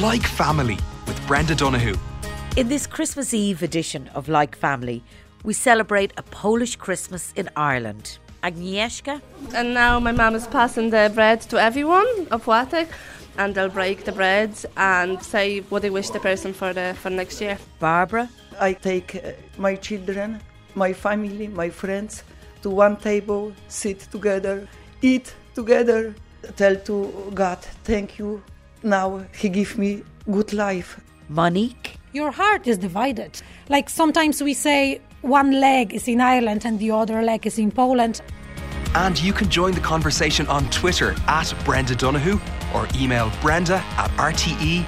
Like Family with Brenda Donohue. In this Christmas Eve edition of Like Family, we celebrate a Polish Christmas in Ireland. Agnieszka? And now my mom is passing the bread to everyone opłatek and they'll break the bread and say what they wish the person for the for next year. Barbara? I take uh, my children, my family, my friends to one table, sit together, eat together, tell to God, thank you. Now He give me good life. Monique? Your heart is divided. Like sometimes we say one leg is in Ireland and the other leg is in Poland. And you can join the conversation on Twitter at Brenda Donohue or email brenda at rte.ie.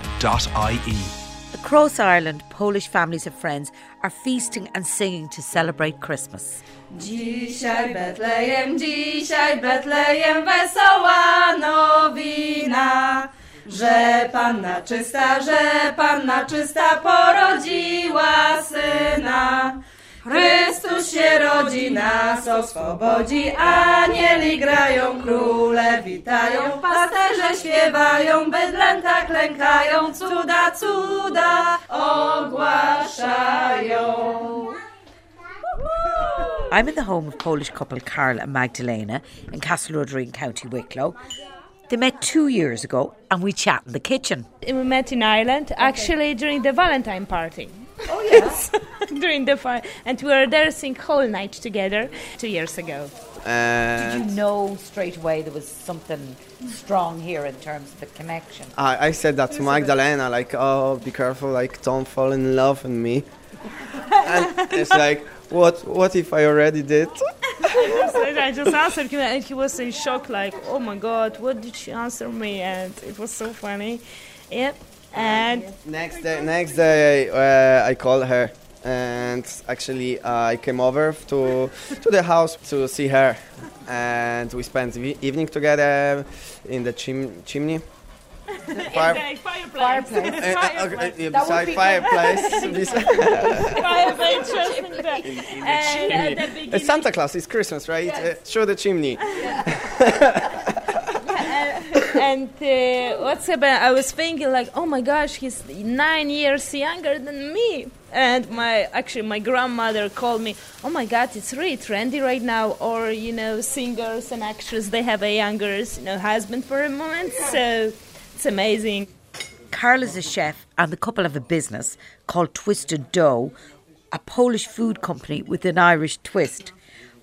Across Ireland, Polish families and friends are feasting and singing to celebrate Christmas. Dzisiaj Betlejem, dzisiaj Betlejem, wesoła nowina, że Panna czysta, że Panna czysta porodziła syna. Chrystus się rodzi, nas oswobodzi, anieli grają, króle witają, pasterze śpiewają, bydlęta klękają, cuda, cuda ogłaszają. I'm in the home of Polish couple Carl and Magdalena in Castlerodry in County Wicklow. They met two years ago and we chat in the kitchen. We met in Ireland, actually during the Valentine party. Oh yes, during the fire, and we were dancing whole night together two years ago. Did you know straight away there was something strong here in terms of the connection? I, I said that to Magdalena, like, oh, be careful, like, don't fall in love with me. and it's like, what? What if I already did? I just answered him, and he was in shock, like, "Oh my God, what did she answer me?" And it was so funny. Yep. And next day, next day, uh, I called her, and actually, uh, I came over to to the house to see her, and we spent the evening together in the chim- chimney. Fire- Okay, fireplace. Uh, uh, Fireplace. uh, beside fireplace. beside- Fireplace, trust me, that. And at the Uh, beginning, Santa Claus, it's Christmas, right? Uh, show the chimney. and uh, what's happened? I was thinking like, oh my gosh, he's nine years younger than me. And my actually my grandmother called me. Oh my God, it's really trendy right now. Or you know, singers and actors they have a younger you know husband for a moment. So it's amazing. Carl is a chef and the couple have a business called Twisted Dough, a Polish food company with an Irish twist.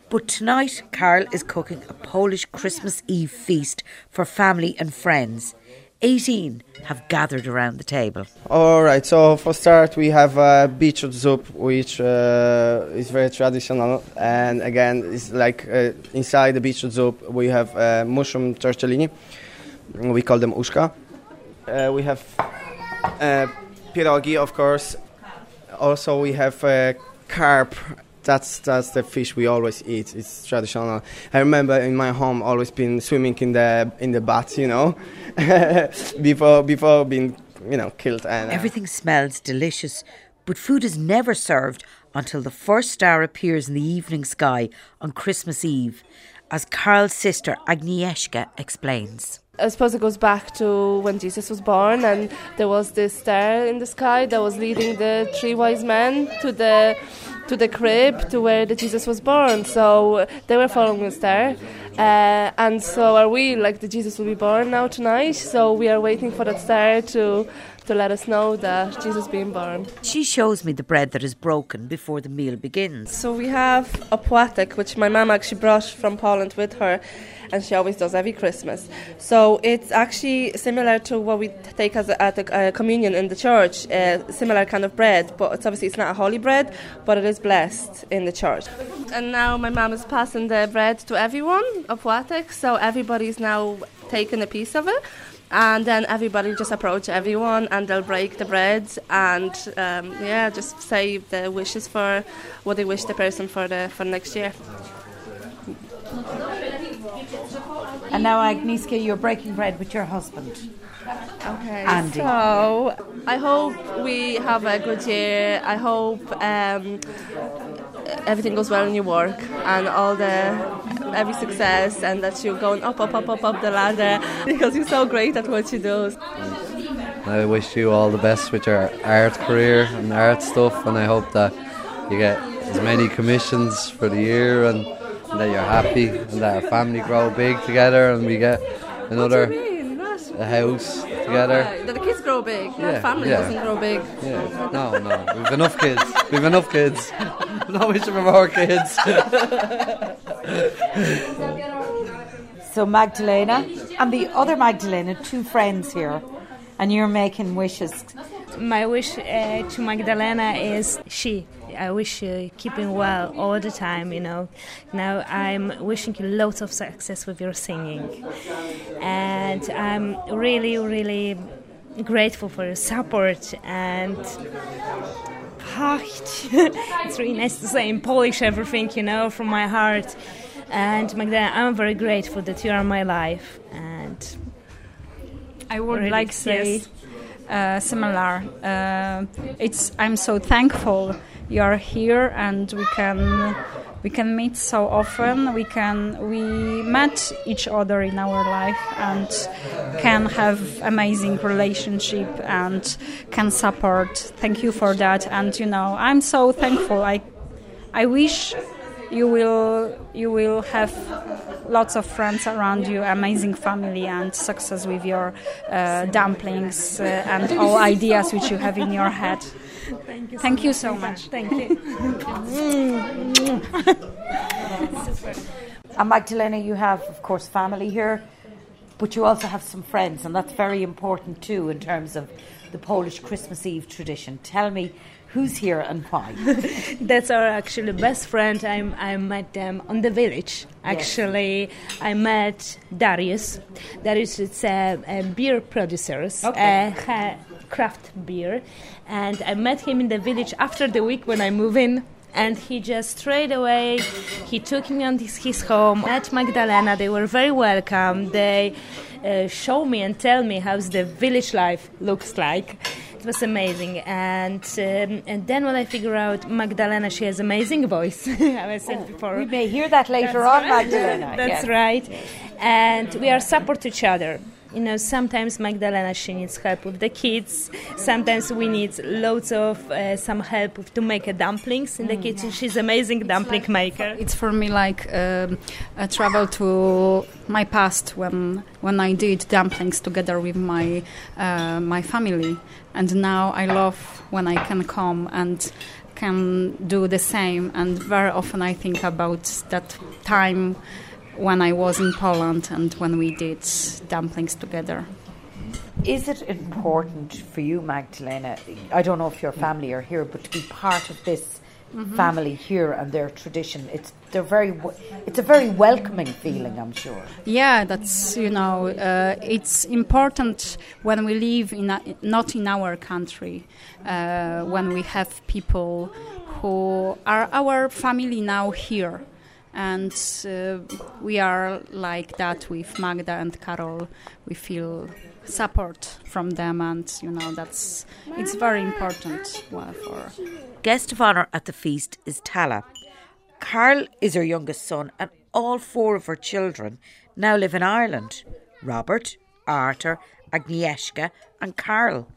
But tonight, Carl is cooking a Polish Christmas Eve feast for family and friends. 18 have gathered around the table. All right. So for start, we have uh, beetroot soup, which uh, is very traditional, and again, it's like uh, inside the beetroot soup we have uh, mushroom tortellini. We call them uszka. Uh, we have uh, pierogi, of course. Also, we have uh, carp. That's that's the fish we always eat. It's traditional. I remember in my home always been swimming in the in the bath, you know, before before being you know killed. And uh, Everything smells delicious, but food is never served until the first star appears in the evening sky on Christmas Eve, as Carl's sister Agnieszka explains. I suppose it goes back to when Jesus was born, and there was this star in the sky that was leading the three wise men to the to the crib to where the Jesus was born. So they were following the star, uh, and so are we. Like the Jesus will be born now tonight. So we are waiting for that star to to let us know that Jesus being born. She shows me the bread that is broken before the meal begins. So we have a płatek, which my mom actually brought from Poland with her, and she always does every Christmas. So it's actually similar to what we take as a, at the uh, communion in the church, uh, similar kind of bread, but it's obviously it's not a holy bread, but it is blessed in the church. And now my mom is passing the bread to everyone, a płatek, so everybody's now taking a piece of it. And then everybody just approach everyone, and they'll break the bread, and um, yeah, just say the wishes for what they wish the person for the for next year. And now, Agnieszka, you're breaking bread with your husband. Okay. Andy. So I hope we have a good year. I hope um, everything goes well in your work and all the every success, and that you're going up, up, up, up, up the ladder because you're so great at what you do. Mm. I wish you all the best with your art career and art stuff, and I hope that you get as many commissions for the year and, and that you're happy and that our family grow big together and we get another a house together. Uh, that the kids grow big. Yeah, the family yeah. doesn't grow big. Yeah, no, no, we've enough kids. We've enough kids. no wishing for more kids. So Magdalena and the other Magdalena, two friends here, and you're making wishes. My wish uh, to Magdalena is she. I wish you keeping well all the time, you know. Now I'm wishing you lots of success with your singing. And I'm really, really grateful for your support and it's really nice to say in Polish everything, you know, from my heart. And Magdalena, I'm very grateful that you are my life. And I would Really, like say yes. uh, similar. Uh, it's I'm so thankful you are here and we can we can meet so often. We can we met each other in our life and can have amazing relationship and can support. Thank you for that. And you know I'm so thankful. I I wish you will you will have lots of friends around you, amazing family, and success with your uh, dumplings uh, and all ideas which you have in your head. Thank you, Thank you so much. Thank you. Mm. And Magdalena, you have, of course, family here, but you also have some friends, and that's very important too in terms of the Polish Christmas Eve tradition. Tell me who's here and why. That's our actually best friend. I, I met them on the village. Actually, I met Darius. Darius is a, a beer producer, Okay. a ha- craft beer, and I met him in the village after the week when I moved in. And he just straight away, he took me on his, his home, at Magdalena. They were very welcome. They uh, show me and tell me how the village life looks like. It was amazing. And um, and then when I figure out Magdalena, she has amazing voice. I said before. we may hear that later That's on, right. Magdalena. That's yeah. right. And we are support each other. You know, sometimes Magdalena she needs help with the kids. Sometimes we need loads of uh, some help to make dumplings in the kitchen. She's amazing dumpling maker. It's for me like um, a travel to my past when when I did dumplings together with my uh, my family, and now I love when I can come and can do the same. And very often I think about that time when I was in Poland and when we did dumplings together. Is it important for you, Magdalena? I don't know if your family are here, but to be part of this family here and their tradition, it's they're very. w- It's a very welcoming feeling, I'm sure. Yeah, that's you know, uh, it's important when we live in a, not in our country, uh, when we have people who are our family now here, and uh, we are like that with Magda and Carol. We feel support from them, and you know that's it's very important for Guest of honour at the feast is Tala. Carl is her youngest son, and all four of her children now live in Ireland Robert, Arthur, Agnieszka, and Carl.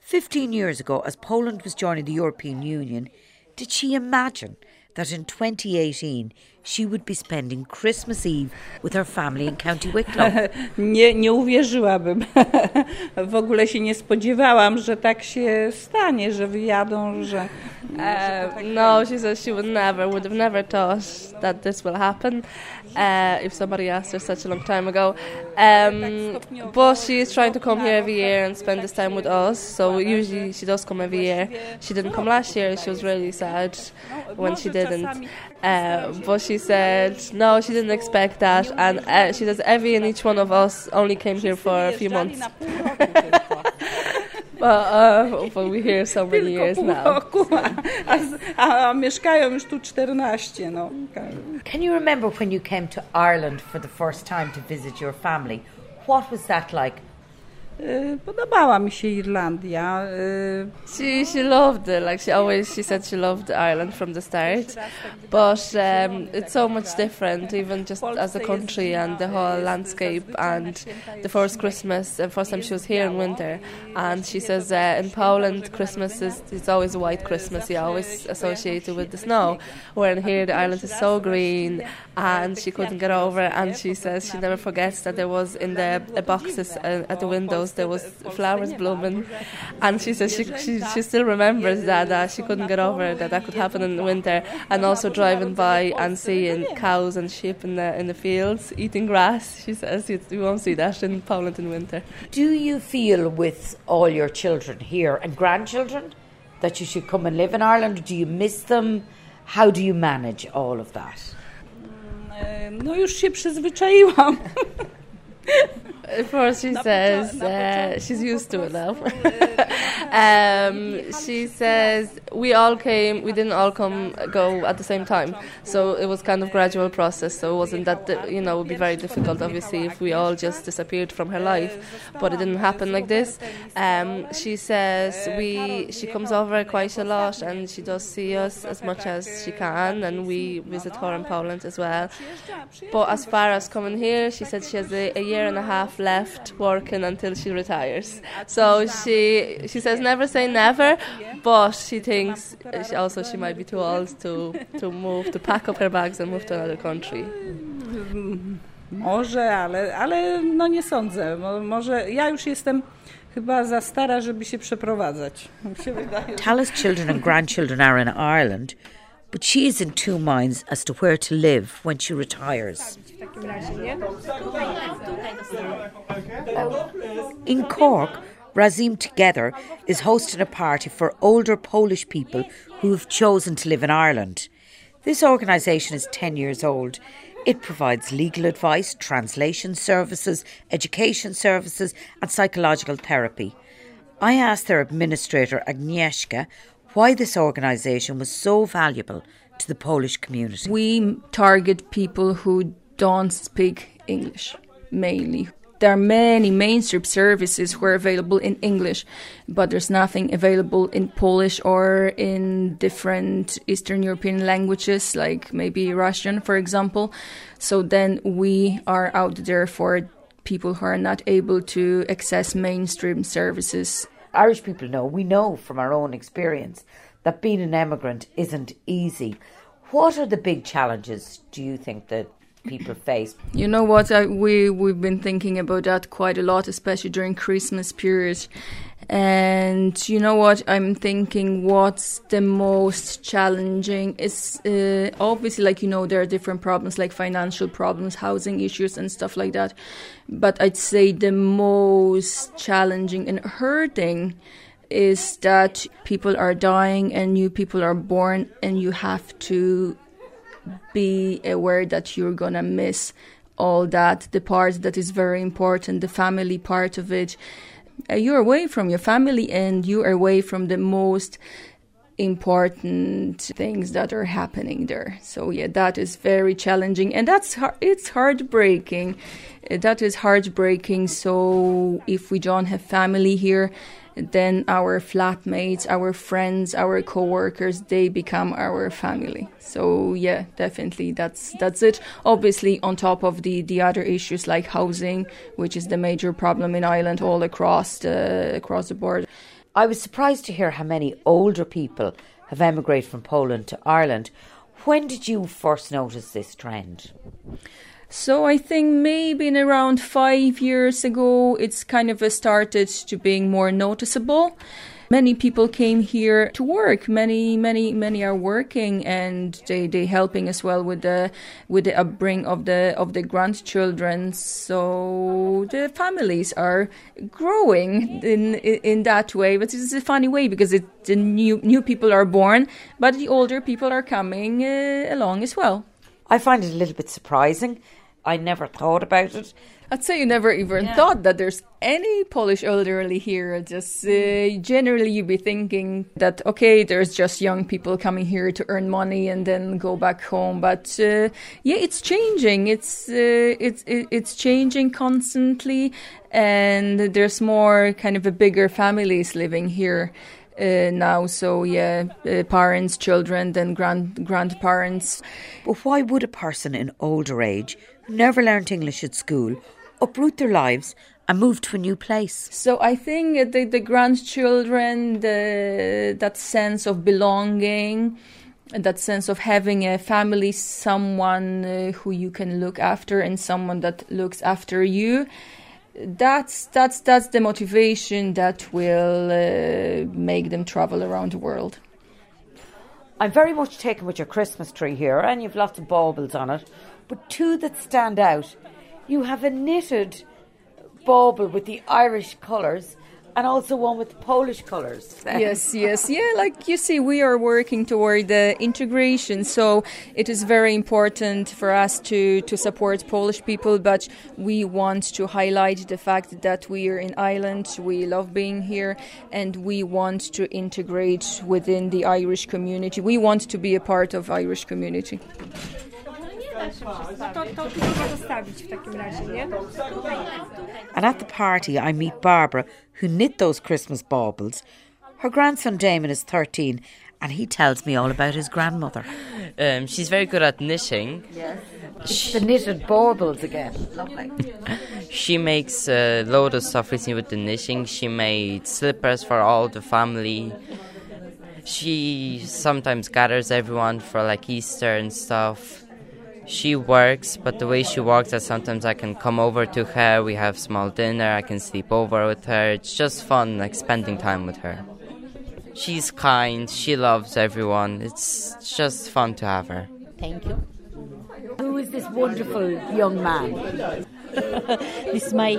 Fifteen years ago, as Poland was joining the European Union, did she imagine that in 2018 she would be spending Christmas Eve with her family in County Wicklow? Nie, nie uwierzyłabym. W ogóle się nie spodziewałam, że tak się stanie, że wyjadą, że. Uh, no, she says she would never, would have never thought that this will happen uh, if somebody asked her such a long time ago. Um, but she is trying to come here every year and spend this time with us. So usually she does come every year. She didn't come last year. She was really sad when she didn't. Uh, but she said no, she didn't expect that, and uh, she says every and each one of us only came here for a few months. but, uh, but we're here so many years now. roku, a, a, a mieszkają już tu 14. No. Can you remember when you came to Ireland for the first time to visit your family? What was that like? Podobała mi się Irlandia. She she loved it. Like she always, she said she loved Ireland from the start. But um, it's so much different, even just as a country and the whole landscape. And the first Christmas, the first time she was here in winter, and she says uh, in Poland, Christmas is it's always a white Christmas. You always associate it with the snow. Where in here, the island is so green, and she couldn't get over. And she says she never forgets that there was in the boxes uh, at the windows there was flowers blooming, and she says she she, she still remembers that uh, she couldn't get over that that could happen in the winter, and also driving by and seeing cows and sheep in the in the fields eating grass. She says you, you won't see that in Poland in winter. Do you feel with all your children here and grandchildren that you should come and live in Ireland? Do you miss them? How do you manage all of that? No już się przyzwyczaiłam. At first, she says uh, she's used to it now. um, she says we all came. We didn't all come go at the same time, so it was kind of gradual process. So it wasn't that you know it would be very difficult, obviously, if we all just disappeared from her life. But it didn't happen like this. Um, she says we she comes over quite a lot, and she does see us as much as she can, and we visit her in Poland as well. But as far as coming here, she said she has a, a year and a half left working until she retires. So she she says never say never, but she thinks she also she might be too old to to move to pack up her bags and move to another country. Może, ale, ale no nie sądzę. Może ja już jestem chyba za stara, żeby się przeprowadzać. Mi się wydaje. że- Tala's children and grandchildren are in Ireland, but she is in two minds as to where to live when she retires. In Cork, Razem Together is hosting a party for older Polish people who have chosen to live in Ireland. This organisation is 10 years old. It provides legal advice, translation services, education services, and psychological therapy. I asked their administrator, Agnieszka, why this organisation was so valuable to the Polish community. We target people who don't speak English mainly. There are many mainstream services who are available in English, but there's nothing available in Polish or in different Eastern European languages, like maybe Russian, for example. So then we are out there for people who are not able to access mainstream services. Irish people know, we know from our own experience, that being an emigrant isn't easy. What are the big challenges do you think that people face? You know what? I, we we've been thinking about that quite a lot, especially during Christmas period. And you know what? I'm thinking what's the most challenging is uh, obviously like you know there are different problems like financial problems, housing issues, and stuff like that. But I'd say the most challenging and hurting is that people are dying and new people are born, and you have to be aware that you're gonna miss all that the part that is very important the family part of it you're away from your family and you are away from the most important things that are happening there. So yeah that is very challenging and that's it's heartbreaking. Uh, that is heartbreaking. So if we don't have family here then our flatmates, our friends, our coworkers, they become our family. So yeah, definitely that's that's it. Obviously, on top of the the other issues like housing, which is the major problem in Ireland all across the across the board. I was surprised to hear how many older people have emigrated from Poland to Ireland. When did you first notice this trend? So I think maybe in around five years ago, it's kind of started to being more noticeable. Many people came here to work. Many, many, many are working, and they they helping as well with the with the upbringing of the of the grandchildren. So the families are growing in in, in that way. But it's a funny way because it, the new new people are born, but the older people are coming uh, along as well. I find it a little bit surprising. I never thought about it. I'd say you never even Yeah. thought that there's any Polish elderly here. Just uh, generally, you'd be thinking that okay, there's just young people coming here to earn money and then go back home. But uh, yeah, it's changing. It's uh, it's it's changing constantly, and there's more kind of a bigger families living here. Uh, now, so yeah, uh, parents, children, then grand grandparents. But why would a person in older age who never learnt English at school uproot their lives and move to a new place? So I think the, the grandchildren, the that sense of belonging, that sense of having a family, someone uh, who you can look after, and someone that looks after you. That's that's that's the motivation that will uh, make them travel around the world. I'm very much taken with your Christmas tree here, and you've lots of baubles on it. But two that stand out you have a knitted bauble with the Irish colours, and also one with Polish colours. yes, yes, yeah. Like you see, we are working toward the integration, so it is very important for us to to support Polish people. But we want to highlight the fact that we are in Ireland, we love being here, and we want to integrate within the Irish community. We want to be a part of Irish community. And at the party, I meet Barbara, who knit those Christmas baubles. Her grandson Damon is 13, and he tells me all about his grandmother. Um, she's very good at knitting. It's the knitted baubles again. Lovely. She makes a load of stuff recently with the knitting. She made slippers for all the family. She sometimes gathers everyone for like Easter and stuff. She works, but the way she works, that sometimes I can come over to her. We have small dinner. I can sleep over with her. It's just fun, like spending time with her. She's kind. She loves everyone. It's just fun to have her. Thank you. Who is this wonderful young man? this is my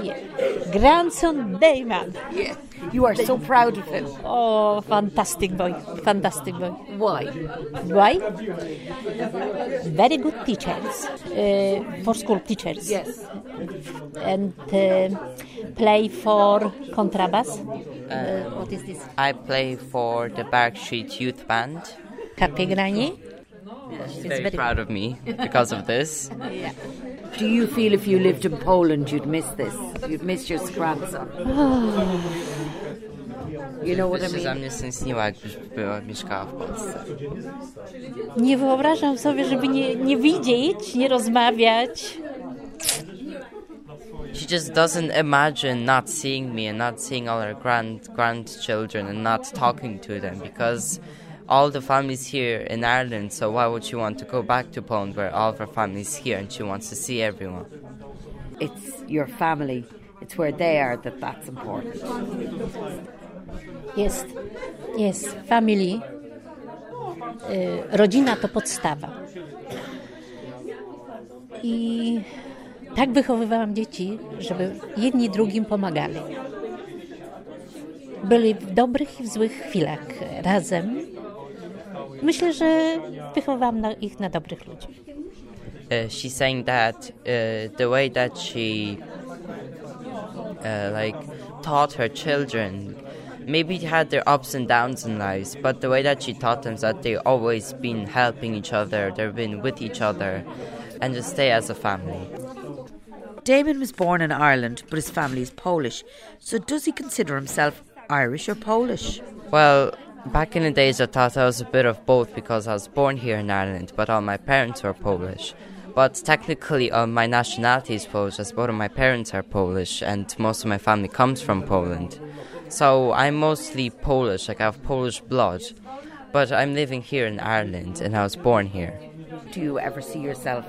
grandson Damon. Yeah. You are so proud of him. Oh, fantastic boy. Fantastic boy. Why? Why? Very good teachers. Uh, for school teachers. Yes. And uh, play for contrabass. Uh, what is this? I play for the Barrack Street Youth Band. Kapiegranie. She's very very proud of me because of this. Yeah. Do you feel if you lived in Poland you'd miss this? You'd miss your grandson? You know what I By się za mean? mnie stęskniła, jakbyś była, mieszkała w Polsce. Nie wyobrażam sobie, żeby nie, nie widzieć, nie rozmawiać. She just doesn't imagine not seeing me and not seeing all her grand grandchildren and not talking to them because all the families here in Ireland. So why would she want to go back to Poland where all of her family's here and she wants to see everyone? It's your family. It's where they are that that's important. Jest, jest, family. Y, rodzina to podstawa. I tak wychowywałam dzieci, żeby jedni drugim pomagali. Byli w dobrych i w złych chwilach razem. Myślę, że wychowałam na, ich na dobrych ludzi. Uh, she's saying that uh, the way that she uh, like taught her children maybe had their ups and downs in lives but the way that she taught them is that they always been helping each other they've been with each other and just stay as a family Damon was born in Ireland, but his family is Polish. So does he consider himself Irish or Polish? well back in the days i thought i was a bit of both because i was born here in ireland but all my parents were polish but technically uh, my nationality is polish as both of my parents are polish and most of my family comes from poland so i'm mostly polish like i have polish blood but i'm living here in ireland and i was born here Do you ever see yourself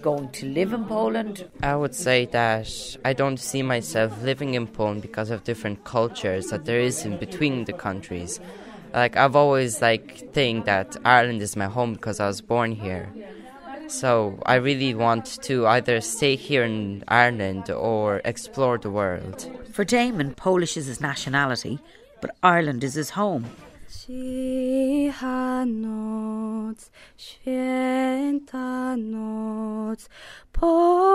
going to live in Poland? I would say that I don't see myself living in Poland because of different cultures that there is in between the countries. Like I've always like think that Ireland is my home because I was born here. So I really want to either stay here in Ireland or explore the world. For Damon, Polish is his nationality, but Ireland is his home. Cicha noc, święta noc, pokój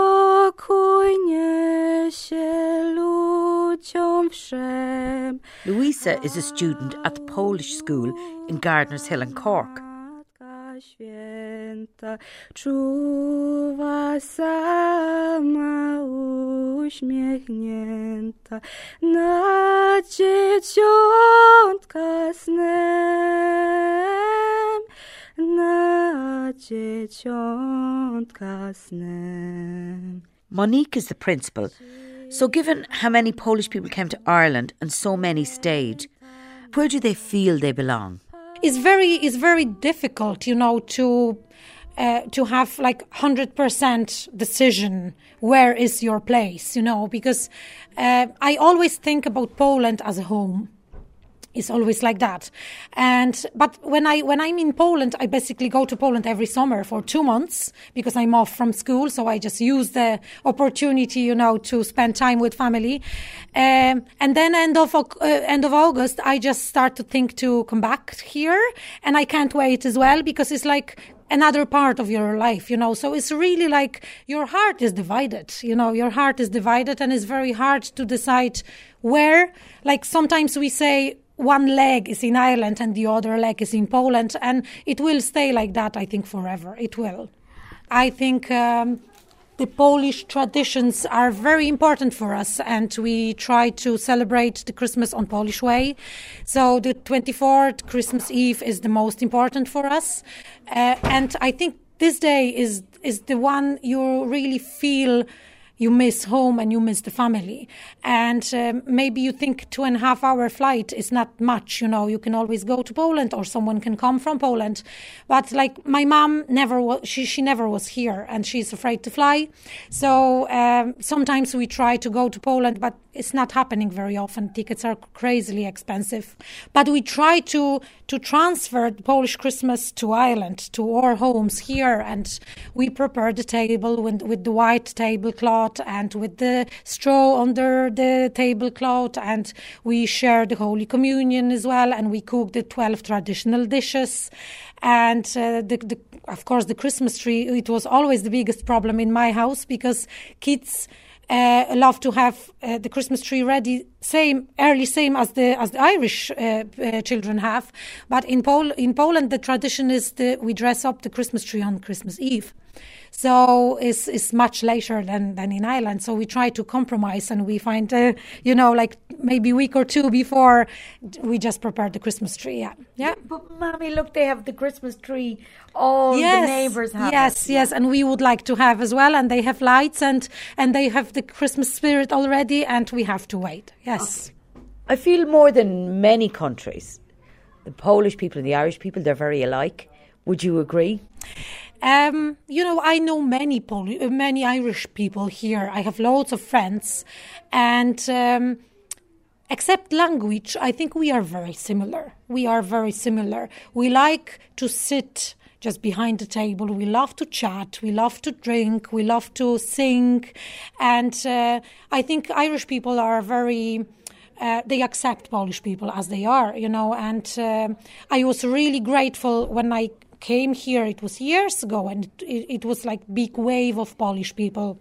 Louisa is a student at the Polish school in Gardiner's Hill in Cork. Święta czuwa sama uśmiechnięta na dzieciątka snem, na dzieciątka snem. Monique is the principal. So, given how many Polish people came to Ireland and so many stayed, where do they feel they belong? It's very, it's very difficult, you know, to uh, to have like hundred percent decision where is your place, you know, because uh, I always think about Poland as a home. It's always like that, and but when I when I'm in Poland, I basically go to Poland every summer for two months because I'm off from school. So I just use the opportunity, you know, to spend time with family, um, and then end of uh, end of August, I just start to think to come back here, and I can't wait as well because it's like another part of your life, you know. So it's really like your heart is divided, you know, your heart is divided, and it's very hard to decide where. Like sometimes we say one leg is in Ireland and the other leg is in Poland, and it will stay like that, I think, forever. It will. I think. Um, the Polish traditions are very important for us, and we try to celebrate the Christmas on Polish way. So the 24th, Christmas Eve, is the most important for us, uh, and I think this day is is the one you really feel you miss home and you miss the family. And um, maybe you think two and a half hour flight is not much, you know, you can always go to Poland or someone can come from Poland. But like my mom never was, she, she never was here and she's afraid to fly. So um, sometimes we try to go to Poland, but it's not happening very often. Tickets are crazily expensive. But we try to, to transfer Polish Christmas to Ireland, to our homes here. And we prepare the table with, with the white tablecloth and with the straw under the tablecloth. And we share the Holy Communion as well. And we cook the 12 traditional dishes. And uh, the, the, of course, the Christmas tree, it was always the biggest problem in my house because kids uh, love to have uh, the Christmas tree ready, same early, same as the as the Irish uh, uh children have. But in Pol- in Poland, the tradition is that we dress up the Christmas tree on Christmas Eve. So it's, it's much later than, than in Ireland. So we try to compromise and we find, uh, you know, like maybe a week or two before we just prepare the Christmas tree. Yeah. Yeah. But, mommy, look, they have the Christmas tree. All yes, the neighbors have Yes, it. yes. And we would like to have as well. And they have lights and, and they have the Christmas spirit already. And we have to wait. Yes. Okay. I feel more than many countries, the Polish people and the Irish people, they're very alike. Would you agree? Um, you know, I know many uh, many Irish people here. I have loads of friends, and um, except language, I think we are very similar. We are very similar. We like to sit just behind the table. We love to chat. We love to drink. We love to sing, and uh, I think Irish people are very. Uh, they accept Polish people as they are, you know. And uh, I was really grateful when I came here, it was years ago, and it, it was like big wave of Polish people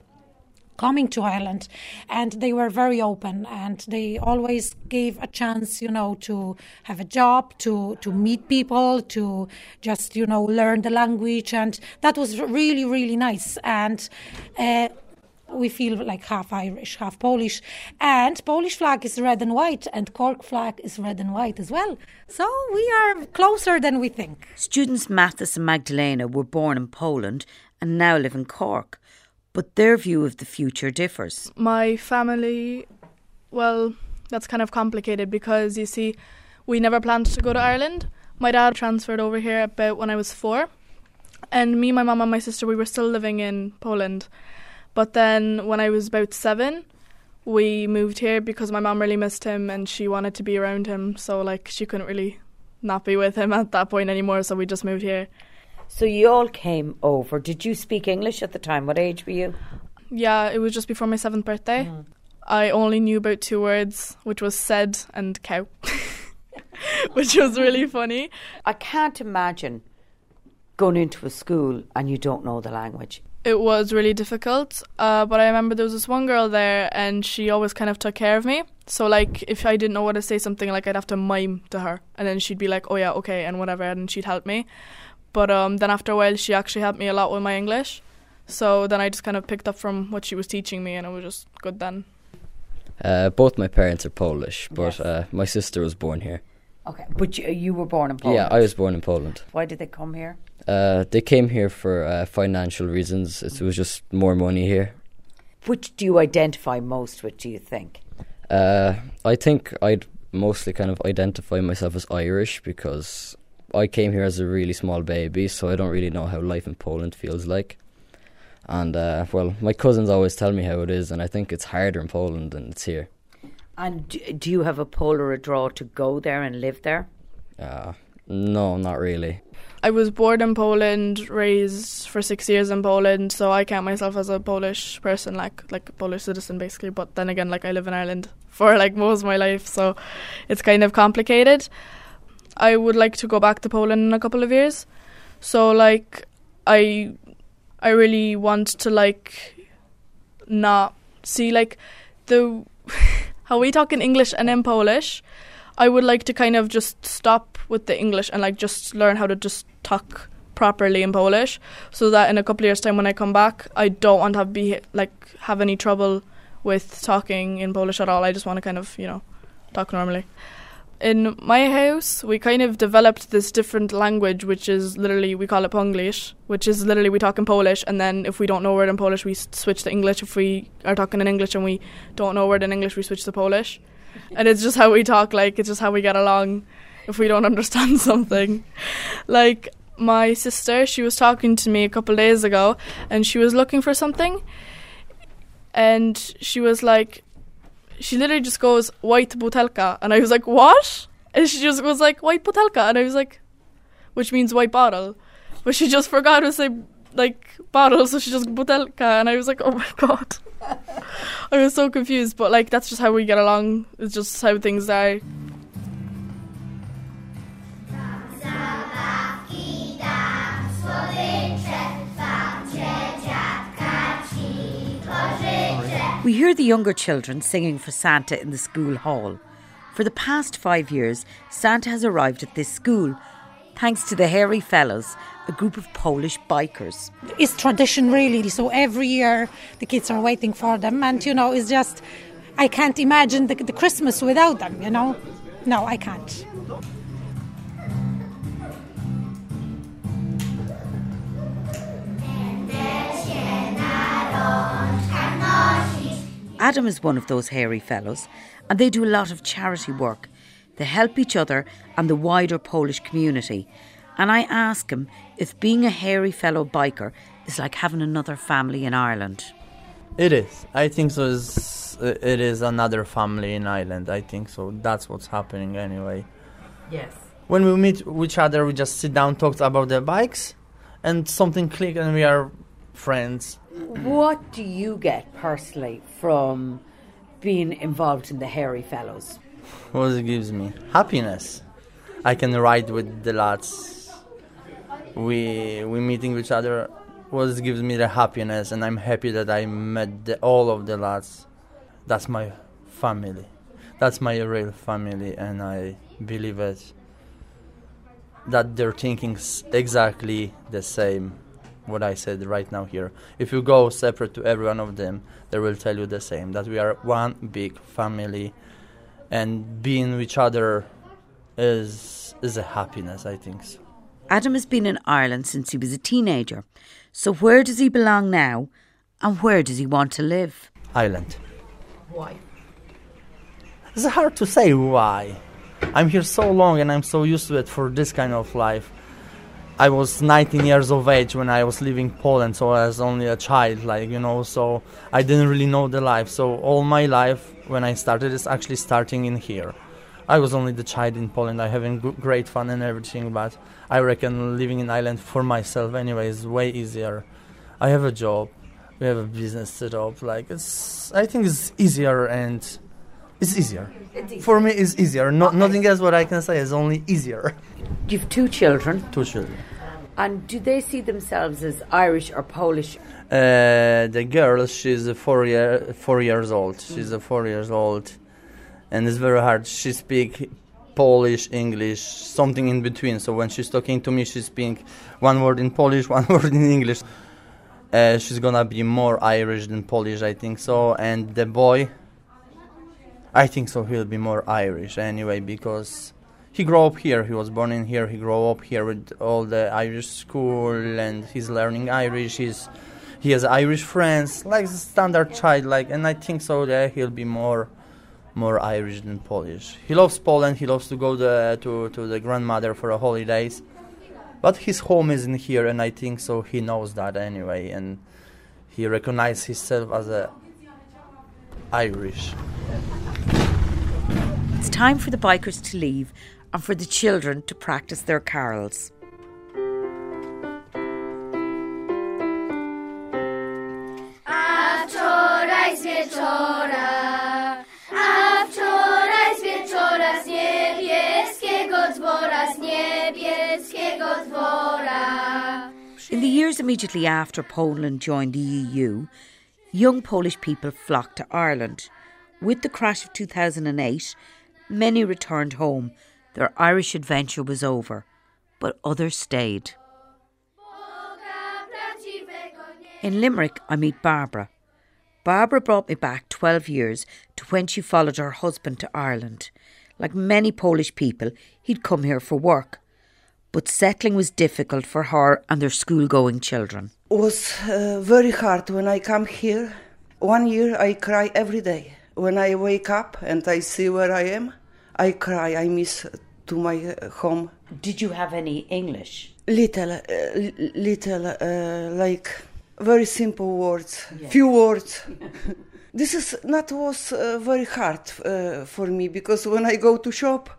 coming to Ireland, and they were very open, and they always gave a chance, you know, to have a job, to to meet people, to just you know learn the language, and that was really really nice. And uh, we feel like half Irish, half Polish. And Polish flag is red and white, and Cork flag is red and white as well. So we are closer than we think. Students Mathis and Magdalena were born in Poland and now live in Cork, but their view of the future differs. My family, well, that's kind of complicated because you see, we never planned to go to Ireland. My dad transferred over here about when I was four, and me, my mum, and my sister, we were still living in Poland. But then when I was about seven, we moved here because my mom really missed him and she wanted to be around him. So like she couldn't really not be with him at that point anymore. So we just moved here. So you all came over. Did you speak English at the time? What age were you? Yeah, it was just before my seventh birthday. Mm. I only knew about two words, which was said and cow. which was really funny. I can't imagine going into a school and you don't know the language. It was really difficult, uh, but I remember there was this one girl there, and she always kind of took care of me. So, like, if I didn't know what to say something, like, I'd have to mime to her, and then she'd be like, "Oh yeah, okay," and whatever, and she'd help me. But um, then after a while, she actually helped me a lot with my English. So then I just kind of picked up from what she was teaching me, and it was just good then. Uh, both my parents are Polish, but uh, my sister was born here. Okay, but you, you were born in Poland. Yeah, I was born in Poland. Why did they come here? Uh, they came here for uh, financial reasons. It was just more money here. Which do you identify most with? Do you think? Uh, I think I'd mostly kind of identify myself as Irish because I came here as a really small baby, so I don't really know how life in Poland feels like. And uh, well, my cousins always tell me how it is, and I think it's harder in Poland than it's here. And do, do you have a pull or a draw to go there and live there? Uh, no, not really. I was born in Poland, raised for six years in Poland, so I count myself as a Polish person, like like a Polish citizen, basically. But then again, like I live in Ireland for like most of my life, so it's kind of complicated. I would like to go back to Poland in a couple of years, so like I, I really want to like not see like the how we talk in English and in Polish. I would like to kind of just stop with the English and like just learn how to just talk properly in Polish, so that in a couple of years' time when I come back, I don't want to have be like have any trouble with talking in Polish at all. I just want to kind of you know talk normally. In my house, we kind of developed this different language, which is literally we call it Ponglish, which is literally we talk in Polish, and then if we don't know a word in Polish, we switch to English. If we are talking in English and we don't know a word in English, we switch to Polish, and it's just how we talk. Like it's just how we get along. If we don't understand something, like my sister, she was talking to me a couple days ago, and she was looking for something, and she was like, she literally just goes white butelka, and I was like, what? And she just was like white butelka, and I was like, which means white bottle, but she just forgot to say like bottle, so she just butelka, and I was like, oh my god, I was so confused. But like that's just how we get along. It's just how things are. We hear the younger children singing for Santa in the school hall. For the past five years, Santa has arrived at this school thanks to the Hairy Fellows, a group of Polish bikers. It's tradition, really. So every year the kids are waiting for them, and you know, it's just I can't imagine the, the Christmas without them. You know, no, I can't. Adam is one of those hairy fellows, and they do a lot of charity work. They help each other and the wider Polish community. And I ask him if being a hairy fellow biker is like having another family in Ireland. It is. I think so. Is uh, it is another family in Ireland. I think so. That's what's happening anyway. Yes. When we meet each other, we just sit down, talk about the bikes, and something click, and we are friends. What do you get personally from being involved in the hairy fellows? What it gives me happiness. I can ride with the lads. We we meeting each other. What gives me the happiness, and I'm happy that I met the, all of the lads. That's my family. That's my real family, and I believe it. That they're thinking exactly the same. What I said right now here. If you go separate to every one of them, they will tell you the same. That we are one big family and being with each other is is a happiness i think so. Adam has been in Ireland since he was a teenager. So where does he belong now and where does he want to live? Ireland. Why? It's hard to say why. I'm here so long and I'm so used to it for this kind of life. I was 19 years of age when I was leaving Poland, so I was only a child, like you know. So I didn't really know the life. So all my life, when I started, is actually starting in here. I was only the child in Poland. I having g- great fun and everything, but I reckon living in Ireland for myself anyway is way easier. I have a job, we have a business set up. Like it's, I think it's easier and It's easier. For me, it's easier. No, Nothing else. What I can say is only easier. You've two children. Two children. And do they see themselves as Irish or Polish? Uh, the girl, she's four year four years old. She's a four years old, and it's very hard. She speak Polish, English, something in between. So when she's talking to me, she speak one word in Polish, one word in English. Uh, she's gonna be more Irish than Polish, I think so. And the boy, I think so. He'll be more Irish anyway because he grew up here. He was born in here. He grew up here with all the Irish school, and he's learning Irish. He's he has Irish friends, like standard child. Like, and I think so. that he'll be more more Irish than Polish. He loves Poland. He loves to go the, to to the grandmother for the holidays, but his home isn't here, and I think so. He knows that anyway, and he recognizes himself as a Irish. It's time for the bikers to leave and for the children to practice their carols. Years immediately after Poland joined the EU, young Polish people flocked to Ireland. With the crash of 2008, many returned home. Their Irish adventure was over, but others stayed. In Limerick, I meet Barbara. Barbara brought me back 12 years to when she followed her husband to Ireland. Like many Polish people, he'd come here for work. But settling was difficult for her and their school going children. It was uh, very hard when I come here. One year I cry every day. When I wake up and I see where I am, I cry. I miss to my uh, home. Did you have any English? Little, uh, little, uh, like very simple words, few words. this is not was uh, very hard uh, for me because when I go to shop,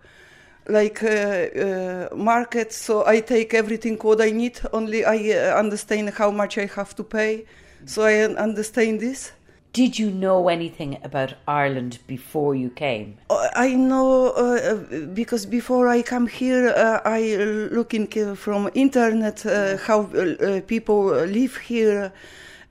like uh, uh, market, so I take everything what I need. Only I uh, understand how much I have to pay, so I understand this. Did you know anything about Ireland before you came? Uh, I know uh, because before I come here, uh, I looking uh, from internet uh, how uh, people live here,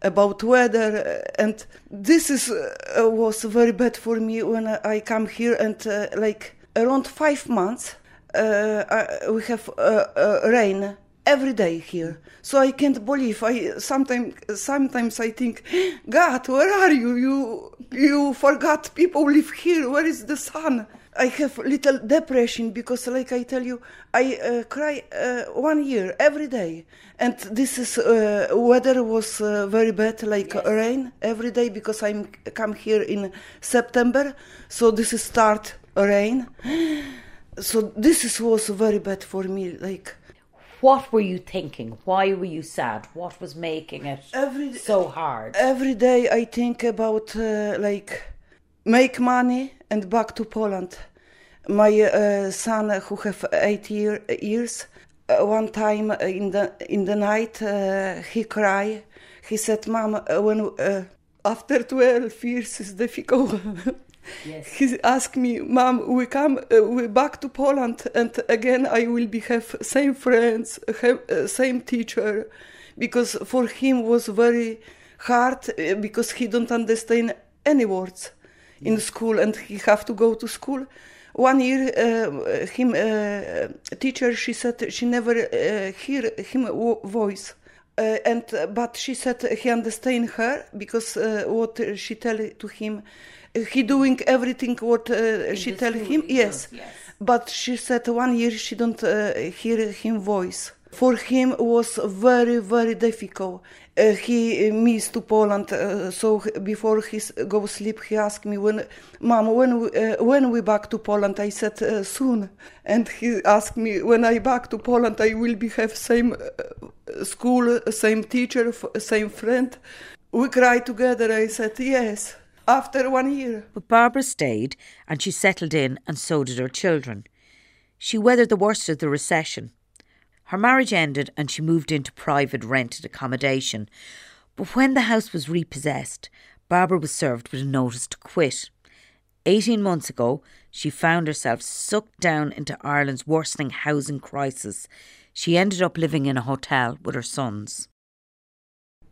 about weather, uh, and this is uh, was very bad for me when I come here and uh, like around five months uh, I, we have uh, uh, rain every day here. So I can't believe. I sometimes sometimes I think, God, where are you? You you forgot people live here. Where is the sun? I have little depression because, like I tell you, I uh, cry uh, one year every day, and this is uh, weather was uh, very bad, like rain every day because I'm come here in September, so this is start rain. So this is was very bad for me, like. What were you thinking? Why were you sad? What was making it Every- so hard? Every day I think about uh, like make money and back to Poland. My uh, son, who have eight year, years, uh, one time in the in the night uh, he cry. He said, "Mom, uh, when uh, after twelve years is difficult." He asked me, "Mom, we come, uh, we back to Poland, and again I will be have same friends, have uh, same teacher, because for him was very hard uh, because he don't understand any words in school, and he have to go to school. One year, uh, him uh, teacher, she said she never hear him voice. Uh, and but she said he understand her because uh, what she tell to him, he doing everything what uh, she tell him. Yes. but she said one year she don't uh, hear him voice. For him was very very difficult. Uh, he uh, missed to Poland, uh, so before he go sleep, he asked me when, Mom, when we, uh, when we back to Poland? I said uh, soon, and he asked me when I back to Poland, I will be have same school, same teacher, f- same friend. We cry together. I said yes. After one year. But Barbara stayed and she settled in, and so did her children. She weathered the worst of the recession. Her marriage ended and she moved into private rented accommodation. But when the house was repossessed, Barbara was served with a notice to quit. 18 months ago, she found herself sucked down into Ireland's worsening housing crisis. She ended up living in a hotel with her sons.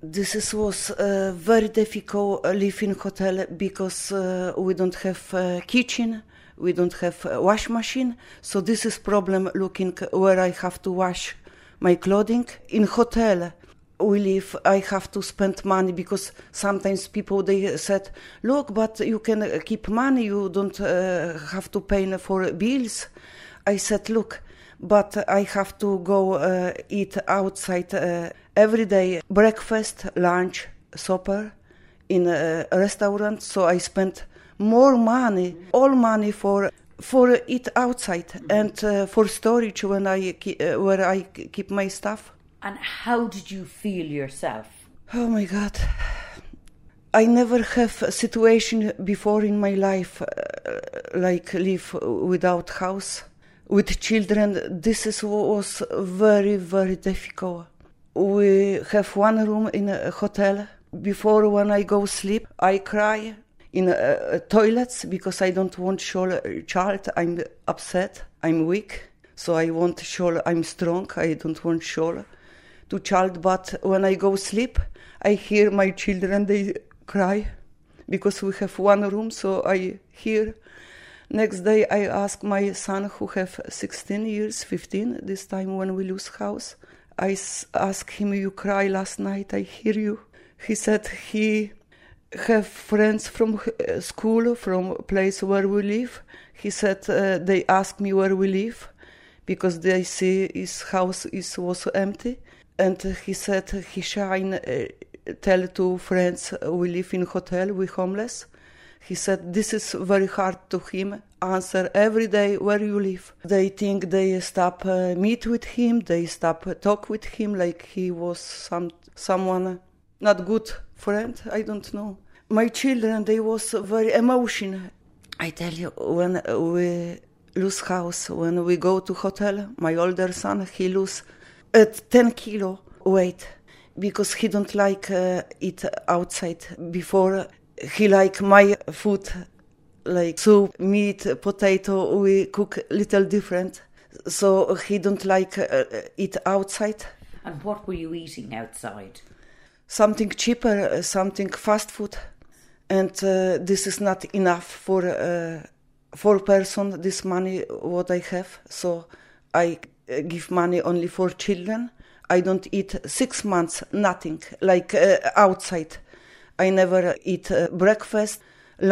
This is, was uh, very difficult uh, live in hotel because uh, we don't have uh, kitchen, we don't have wash machine. So this is problem looking where I have to wash my clothing in hotel. We live. I have to spend money because sometimes people they said, "Look, but you can keep money. You don't have to pay for bills." I said, "Look, but I have to go uh, eat outside uh, every day, breakfast, lunch, supper, in a restaurant. So I spent more money, all money for for eat outside and uh, for storage when I uh, where I keep my stuff. And how did you feel yourself? Oh my God. I never have a situation before in my life uh, like live without house with children. This is was very very difficult. We have one room in a hotel. Before when I go sleep, I cry in uh, toilets because I don't want child I'm upset, I'm weak, so I want show I'm strong. I don't want show to child, but when I go sleep, I hear my children they cry because we have one room, so I hear. Next day, I ask my son, who have 16 years, 15, this time when we lose house. I ask him, "You cry last night? I hear you." He said he have friends from uh, school, from place where we live. He said uh, they ask me where we live because they see his house is was empty, and he said he shine uh, tell to friends we live in hotel, we homeless. He said this is very hard to him answer every day where you live. They think they stop uh, meet with him, they stop uh, talk with him like he was some someone not good friend. I don't know. My children they was very emotional. I tell you when we lose house when we go to hotel. My older son he lose at ten kilo weight because he don't like uh, eat outside before he like my food like soup meat potato we cook little different. So he don't like uh, eat outside. And what were you eating outside? something cheaper uh, something fast food. And uh, this is not enough for uh, four person this money what i have. So i uh, give money only for children. I don't eat six months nothing like uh, outside i never eat uh, breakfast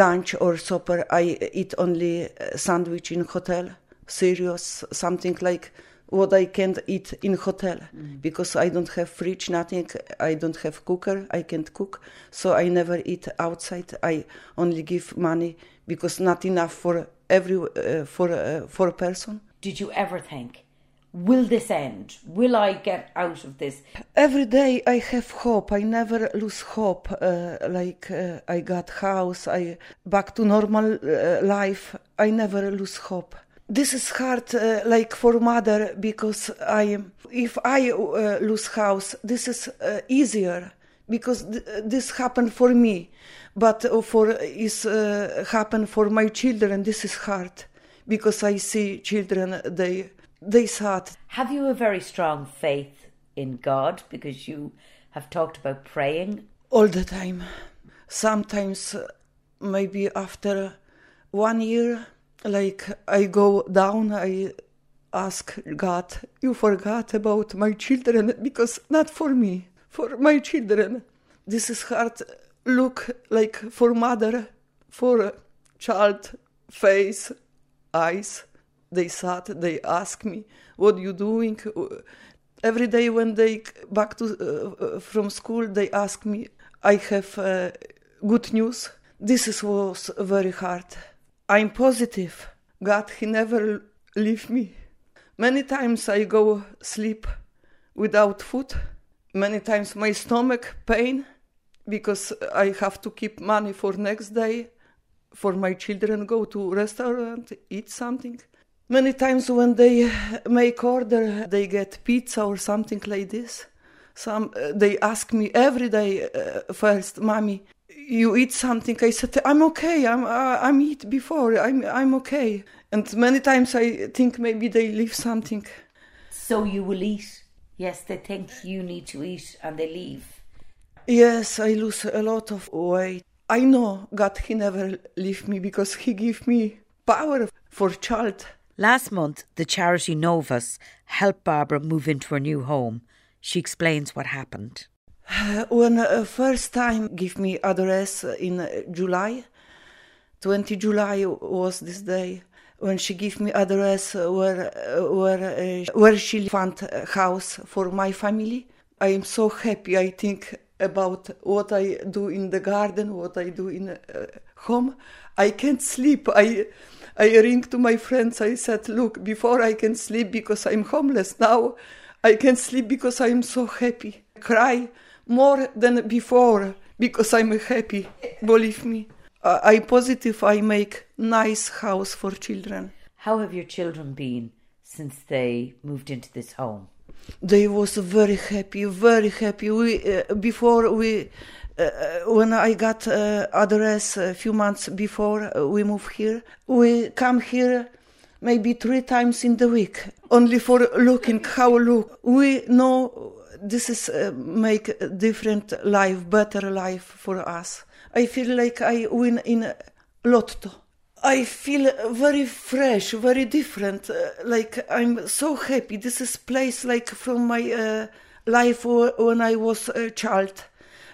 lunch or supper i eat only uh, sandwich in hotel serious something like what I can't eat in hotel because I don't have fridge, nothing. I don't have cooker. I can't cook, so I never eat outside. I only give money because not enough for every uh, for uh, for a person. Did you ever think, will this end? Will I get out of this? Every day I have hope. I never lose hope. Uh, like uh, I got house. I back to normal uh, life. I never lose hope. This is hard, uh, like for mother, because I, if I uh, lose house, this is uh, easier because th- this happened for me, but for is uh, happen for my children. This is hard because I see children they they sad. Have you a very strong faith in God? Because you have talked about praying. all the time. Sometimes, uh, maybe after one year, like I go down, I ask God, You forgot about my children because not for me, for my children. This is hard. Look like for mother, for child, face, eyes. They sat, they ask me, What you doing? Every day when they back to uh, uh, from school, they ask me. I have uh, good news. This is, was very hard. I'm positive. God, He never leave me. Many times I go sleep without food. Many times my stomach pain because I have to keep money for next day for my children go to restaurant eat something. Many times when they make order, they get pizza or something like this. Some uh, they ask me every day uh, first, mommy, you eat something. I said, I'm okay. I'm uh, I'm eat before. I'm I'm okay. And many times I think maybe they leave something. So you will eat. Yes, they think you need to eat and they leave. Yes, I lose a lot of weight. I know God, He never leave me because He give me power for child. Last month, the charity Novas helped Barbara move into her new home. She explains what happened. When uh, first time give me address in uh, July, 20 July was this day when she give me address where uh, where uh, where she found a house for my family. I am so happy. I think about what I do in the garden, what I do in uh, home. I can't sleep. I I ring to my friends. I said, look, before I can sleep because I'm homeless. Now I can sleep because I'm so happy. Cry more than before because I'm happy. Believe me. Uh, I positive. I make nice house for children. How have your children been since they moved into this home? They was very happy, very happy. We uh, before we when I got uh, address a few months before uh, we move here, we come here maybe three times in the week, only for looking how look. We know this is uh, make a different life, better life for us. I feel like I win in lotto. I feel very fresh, very different. Uh, like I'm so happy. This is place like from my uh, life when I was a child.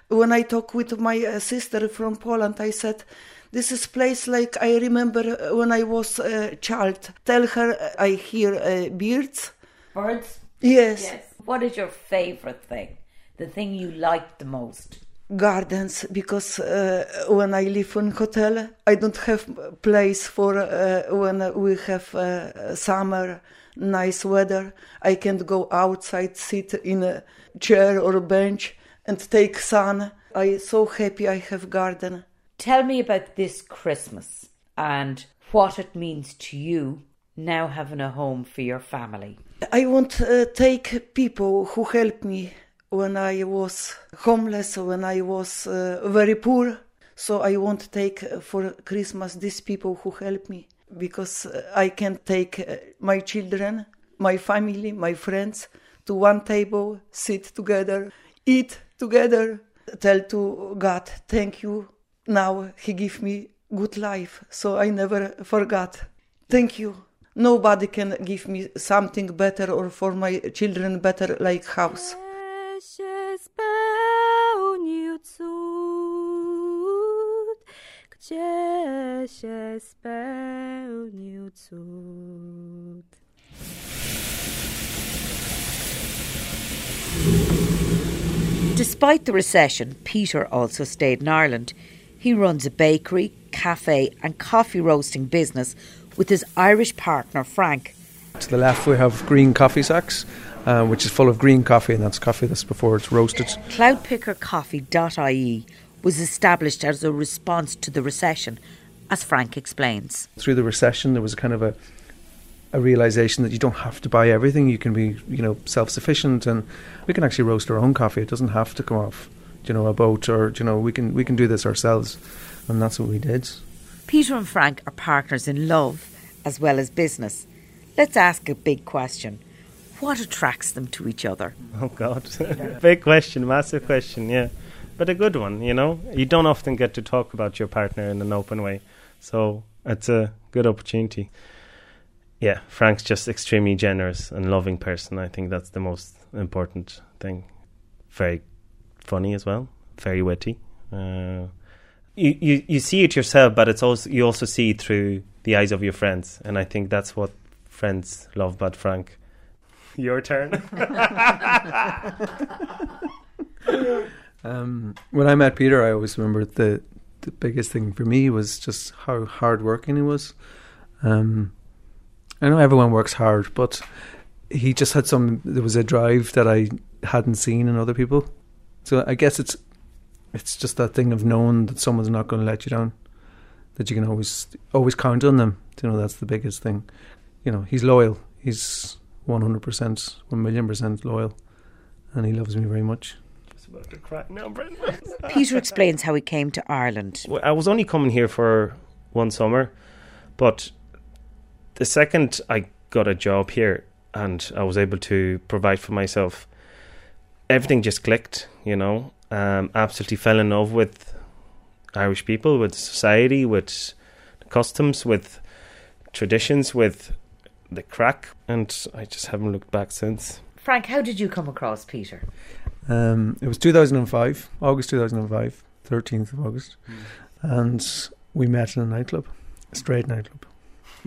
When I talk with my uh, sister from Poland, I said, "This is place like I remember when I was a child." Tell her I hear uh, birds. Birds. Yes. Yes. What is your favorite thing? The thing you like the most? gardens because uh, when I live in hotel, I don't have place for uh, when we have uh, summer, nice weather. I can't go outside, sit in a chair or a bench and take sun. I so happy I have garden. Tell me about this Christmas and what it means to you now having a home for your family. I want to uh, take people who helped me when I was homeless, when I was uh, very poor. So I want to take uh, for Christmas these people who help me because uh, I can take uh, my children, my family, my friends to one table, sit together, eat together, tell to God, thank you. Now He give me good life, so I never forgot. Thank you. Nobody can give me something better or for my children better like house. Gdzie się spełnił cud? Despite the recession, Peter also stayed in Ireland. He runs a bakery, cafe, and coffee roasting business with his Irish partner Frank. To the left, we have green coffee sacks, uh, which is full of green coffee, and that's coffee that's before it's roasted. Cloudpickercoffee.ie was established as a response to the recession, as Frank explains. Through the recession, there was kind of a a realization that you don't have to buy everything. You can be, you know, self-sufficient, and we can actually roast our own coffee. It doesn't have to come off, you know, a boat, or you know, we can we can do this ourselves, and that's what we did. Peter and Frank are partners in love as well as business. Let's ask a big question. What attracts them to each other? Oh God, big question, massive question, yeah, but a good one. You know, you don't often get to talk about your partner in an open way, so it's a good opportunity. Yeah, Frank's just extremely generous and loving person. I think that's the most important thing. Very funny as well, very witty. Uh, you, you you see it yourself, but it's also you also see it through the eyes of your friends, and I think that's what friends love about Frank. Your turn. Um, when I met Peter, I always remember the the biggest thing for me was just how hardworking he was. Um, I know everyone works hard, but he just had some. There was a drive that I hadn't seen in other people. So I guess it's it's just that thing of knowing that someone's not going to let you down, that you can always always count on them. You know, that's the biggest thing. You know, he's loyal. He's one hundred percent, one million percent loyal, and he loves me very much. about to cry now, Brenda. Peter explains how he came to Ireland. Well, I was only coming here for one summer, but the second I got a job here and I was able to provide for myself, everything just clicked, you know. Um, absolutely fell in love with Irish people, with society, with customs, with traditions, with the crack, and I just haven't looked back since. Frank, how did you come across Peter? Um, it was 2005, August 2005, 13th of August, and we met in a nightclub, a straight nightclub.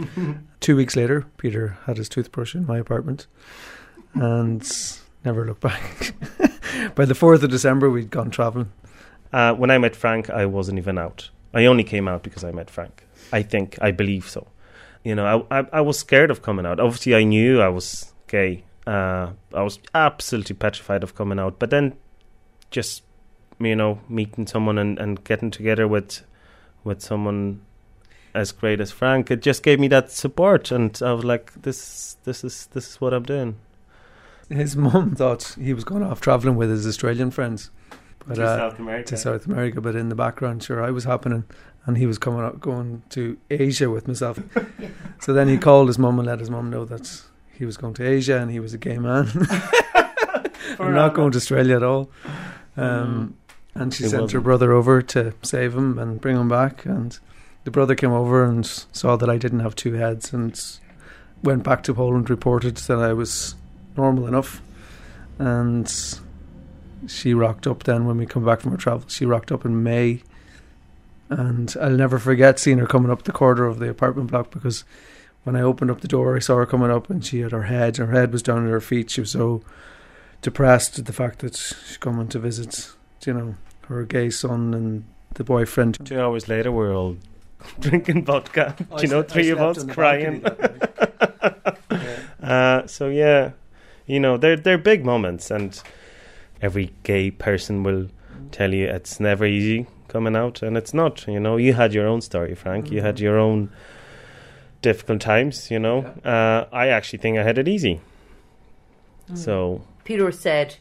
Two weeks later, Peter had his toothbrush in my apartment and never looked back. By the 4th of December, we'd gone travelling. Uh, when I met Frank, I wasn't even out. I only came out because I met Frank. I think, I believe so. You know, I, I, I was scared of coming out. Obviously, I knew I was gay. Uh, I was absolutely petrified of coming out. But then, just you know, meeting someone and, and getting together with with someone as great as Frank, it just gave me that support, and I was like, this this is this is what I'm doing. His mum thought he was going off travelling with his Australian friends. But, To uh, South America. To South America, but in the background, sure, I was happening, and he was coming up, going to Asia with myself. so then he called his mum and let his mum know that he was going to Asia and he was a gay man. I'm not going to Australia at all. Um, and she He sent her wasn't. brother over to save him and bring him back. And the brother came over and saw that I didn't have two heads and went back to Poland, reported that I was normal enough. And she rocked up then when we come back from her travel. She rocked up in May. And I'll never forget seeing her coming up the corridor of the apartment block because when I opened up the door, I saw her coming up and she had her head, her head was down at her feet. She was so depressed at the fact that she's coming to visit, you know, her gay son and the boyfriend. Two hours later, we're all drinking vodka. Do you know, sle- I three of us crying. balcony uh, so yeah, you know, they're they're big moments, and every gay person will tell you it's never easy coming out, and it's not. You know, you had your own story, Frank. You had your own difficult times. You know, uh, I actually think I had it easy. So Peter said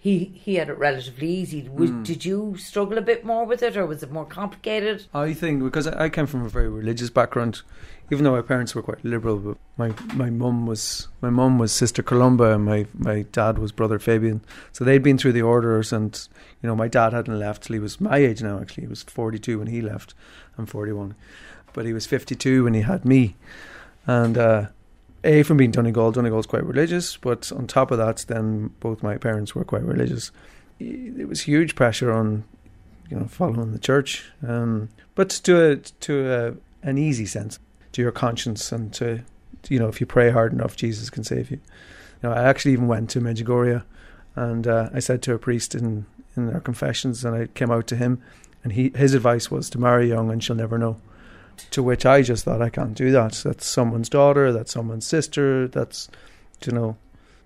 he he had it relatively easy. Was, Mm. Did you struggle a bit more with it, or was it more complicated? I think because I, came from a very religious background, even though my parents were quite liberal, but my my mum was my mum was Sister Columba and my my dad was Brother Fabian, so they'd been through the orders, and you know my dad hadn't left till he was my age now. Actually, he was forty two when he left. I'm forty one, but he was fifty two when he had me, and. uh a from being Donegal, Donegal's quite religious, but on top of that, then both my parents were quite religious. It was huge pressure on you know, following the church, um, but to a, to a, an easy sense, to your conscience, and to you know, if you pray hard enough, Jesus can save you. You know, I actually even went to Medjugorje, and uh, I said to a priest in in our confessions, and I came out to him, and he his advice was to marry young, and she'll never know. To which I just thought I can't do that. That's someone's daughter. That's someone's sister. That's you know,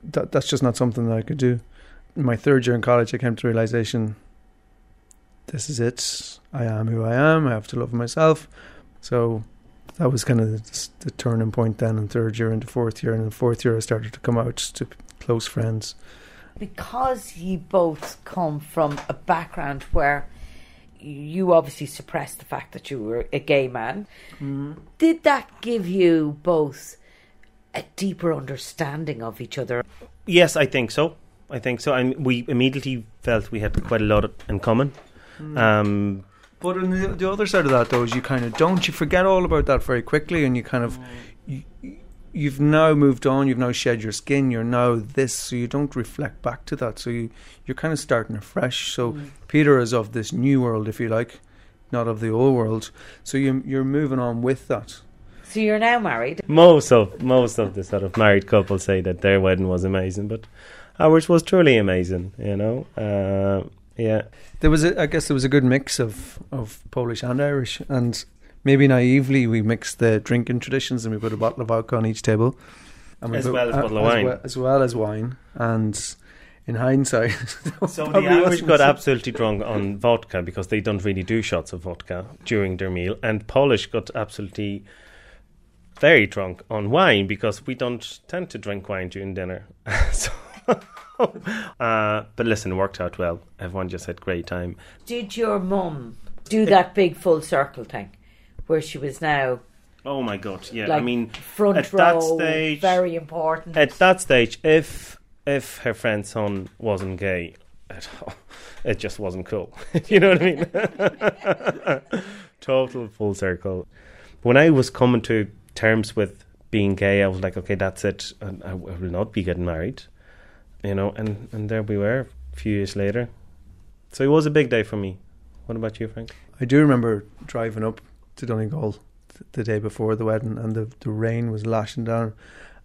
that that's just not something that I could do. In my third year in college, I came to the realization this is it. I am who I am. I have to love myself. So that was kind of the, the turning point then in third year into fourth year. And in fourth year, I started to come out to close friends. Because you both come from a background where you obviously suppressed the fact that you were a gay man, did that give you both a deeper understanding of each other? Yes, I think so. I think so. And we immediately felt we had quite a lot in common. Mm. Um, But on the, the other side of that, though, is you kind of don't. You forget all about that very quickly, and you kind of you, you've now moved on. You've now shed your skin. You're now this, so you don't reflect back to that. So you you're kind of starting afresh. So Mm. Peter is of this new world, if you like, not of the old world. So you you're moving on with that. So you're now married. most of most of the sort of married couples say that their wedding was amazing, but ours was truly amazing. You know, uh, yeah. There was, a, I guess, there was a good mix of of Polish and Irish, and maybe naively we mixed the drinking traditions, and we put a bottle of vodka on each table, and we As put- well as a bottle of as wine. well, as well as wine. And in hindsight, So the probably Irish got so- absolutely drunk on vodka because they don't really do shots of vodka during their meal, and Polish got absolutely very drunk on wine because we don't tend to drink wine during dinner. so uh, but listen, it worked out well. Everyone just had a great time. Did your mum do that big full circle thing where she was now Oh my god, yeah. like I mean, front at row, that stage, very important. at that stage, if if her friend's son wasn't gay at all, it just wasn't cool. you know what I mean? Total full circle. When I was coming to terms with being gay, I was like, okay, that's it. I, I will not be getting married. You know, and and there we were a few years later. So it was a big day for me. What about you, Frank? I do remember driving up to Donegal th- the day before the wedding, and the the rain was lashing down,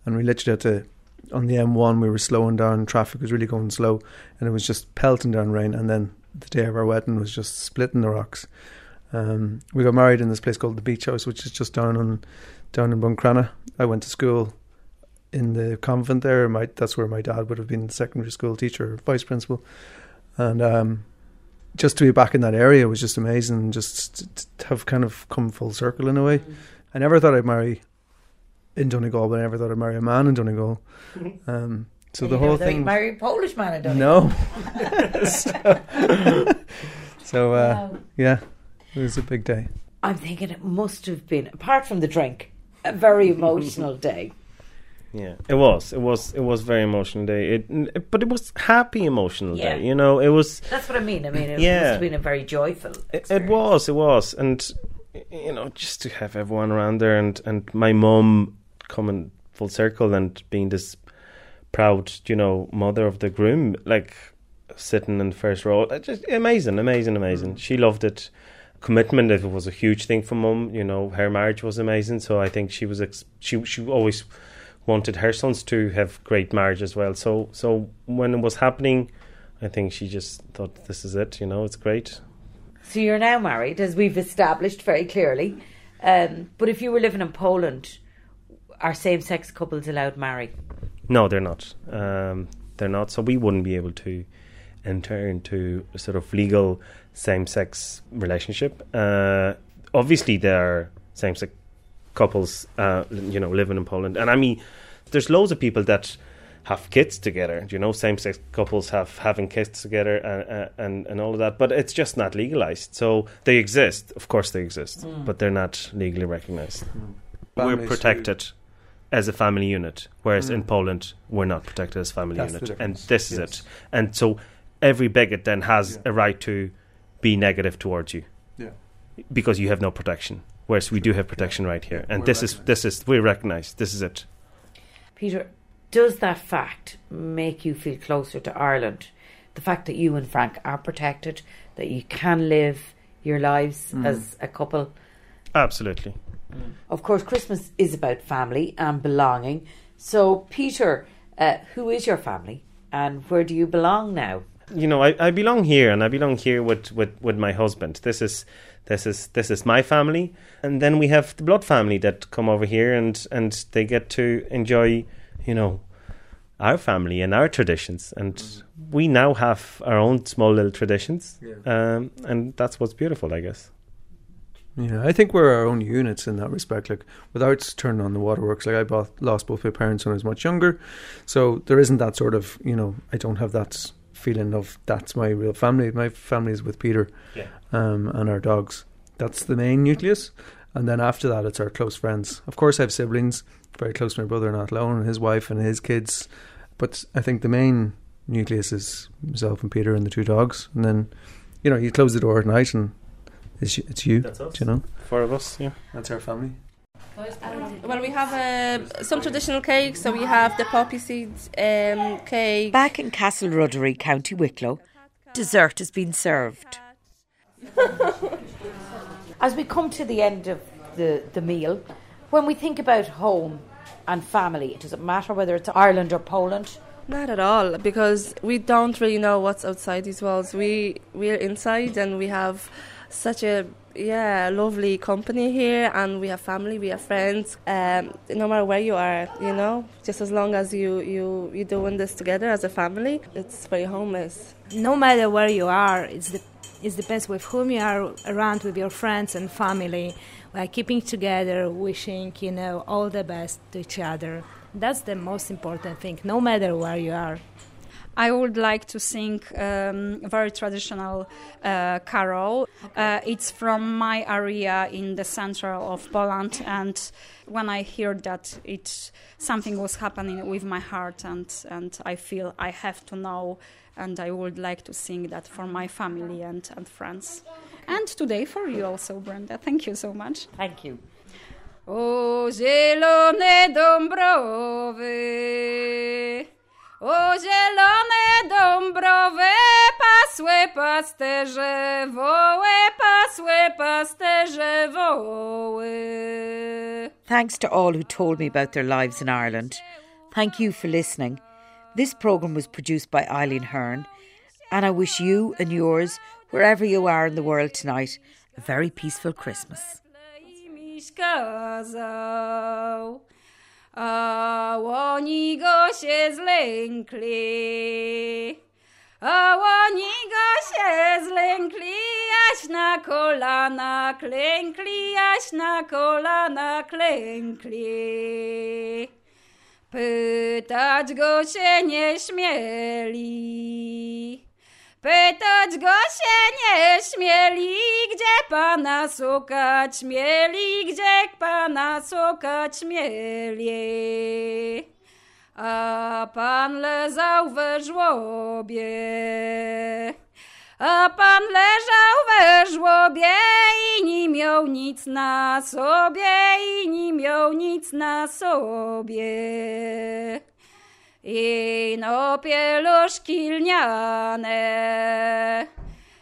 and we literally had to. On the M1, we were slowing down. Traffic was really going slow, and it was just pelting down rain. And then the day of our wedding was just splitting the rocks. Um, we got married in this place called the Beach House, which is just down on down in Buncrana. I went to school in the convent there. My that's where my dad would have been secondary school teacher, vice principal, and um, just to be back in that area was just amazing. Just to- to have kind of come full circle in a way. I never thought I'd marry in Donegal, but I never thought I'd marry a man in Donegal. Um, so And the whole never you'd thing. marry a Polish man, I don't No. so uh, Wow. yeah, it was a big day. I'm thinking it must have been, apart from the drink, a very emotional day. Yeah, it was. It was. It was very emotional day. It, but it was happy emotional Yeah. day. You know, it was. That's what I mean. I mean, it Yeah. must have been a very joyful. It, it was. It was, and you know, just to have everyone around there, and and my mum coming full circle and being this proud, you know, mother of the groom, like sitting in the first row. Just amazing, amazing, amazing. Mm. She loved it. Commitment it was a huge thing for mum. You know, her marriage was amazing. So I think she was ex- she she always wanted her sons to have great marriage as well. So so when it was happening, I think she just thought this is it. You know, it's great. So you're now married, as we've established very clearly. Um, but if you were living in Poland, are same-sex couples allowed marry? No, they're not. Um, they're not. So we wouldn't be able to enter into a sort of legal same-sex relationship. Uh, obviously, there are same-sex couples, uh, you know, living in Poland, and I mean, there's loads of people that have kids together. You know, same-sex couples have having kids together, and and and all of that. But it's just not legalized. So they exist. Of course, they exist, Mm. but they're not legally recognized. We're Families protected as a family unit, whereas in Mm. Poland we're not protected as family That's unit, and difference, this is yes. it. And so every bigot then has a right to be negative towards you, Yeah. because you have no protection. Whereas we do have protection right here, and We're this is this is we recognise. This is it. Peter, does that fact make you feel closer to Ireland? The fact that you and Frank are protected, that you can live your lives Mm. as a couple. Absolutely. Of course, Christmas is about family and belonging. So, Peter, uh, who is your family and where do you belong now? you know, I, I belong here, and I belong here with, with, with my husband. This is this is this is my family, and then we have the blood family that come over here, and and they get to enjoy, you know, our family and our traditions, and we now have our own small little traditions, um, and that's what's beautiful, I guess. Yeah, I think we're our own units in that respect. Like, without turning on the waterworks, like I both, lost both my parents when I was much younger, so there isn't that sort of, you know, I don't have that feeling of that's my real family. My family is with Peter, Yeah. um, and our dogs. That's the main nucleus, and then after that, it's our close friends. Of course, I have siblings, very close to my brother, not alone, and his wife and his kids. But I think the main nucleus is myself and Peter and the two dogs, and then, you know, you close the door at night and it's it's you. That's us. You know. Four of us, yeah. That's our family. Well, we have uh, some traditional cakes. So we have the poppy seeds um, cake. Back in Castleruddery, County Wicklow, dessert has been served. As we come to the end of the, the meal, when we think about home and family, does it matter whether it's Ireland or Poland? Not at all, because we don't really know what's outside these walls. We we're inside, and we have such a yeah lovely company here, and we have family, we have friends. Um, no matter where you are, you know, just as long as you you you doing this together as a family, it's very homeless. no matter where you are, it's the it depends with whom you are around with your friends and family. We are keeping together, wishing you know all the best to each other. That's the most important thing, no matter where you are. I would like to sing um, a very traditional uh, carol. Uh, it's from my area in the center of Poland, and when I hear that, it something was happening with my heart, and and I feel I have to know, and I would like to sing that for my family and and friends, and today for you also, Brenda. Thank you so much. Thank you. O zielone dąbrowy, o zielone dąbrowe, pasłe pasterze woły, pasłe pasterze woły. Thanks to all who told me about their lives in Ireland. Thank you for listening. This programme was produced by Eileen Hearn, and I wish you and yours, wherever you are in the world tonight, a very peaceful Christmas. A oni go się zlękli. A oni go się zlękli, aś na kolana klękli, aś na kolana klękli. Pytać go się nie śmieli. Pytać go się nie śmieli, gdzie pana szukać mieli, gdzie pana szukać mieli. A pan leżał we żłobie, a pan leżał we żłobie i nie miał nic na sobie, i nie miał nic na sobie. I no pieluszki lniane,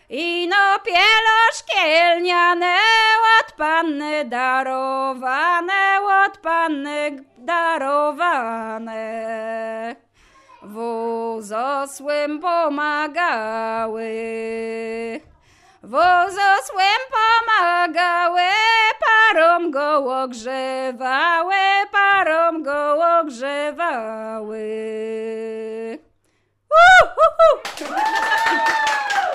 i no pieluszki lniane, od panny darowane, od panny darowane. Wózosłym pomagały, Woz osłem pomagały, parom go ogrzewały, parom go ogrzewały. Uh, uh, uh.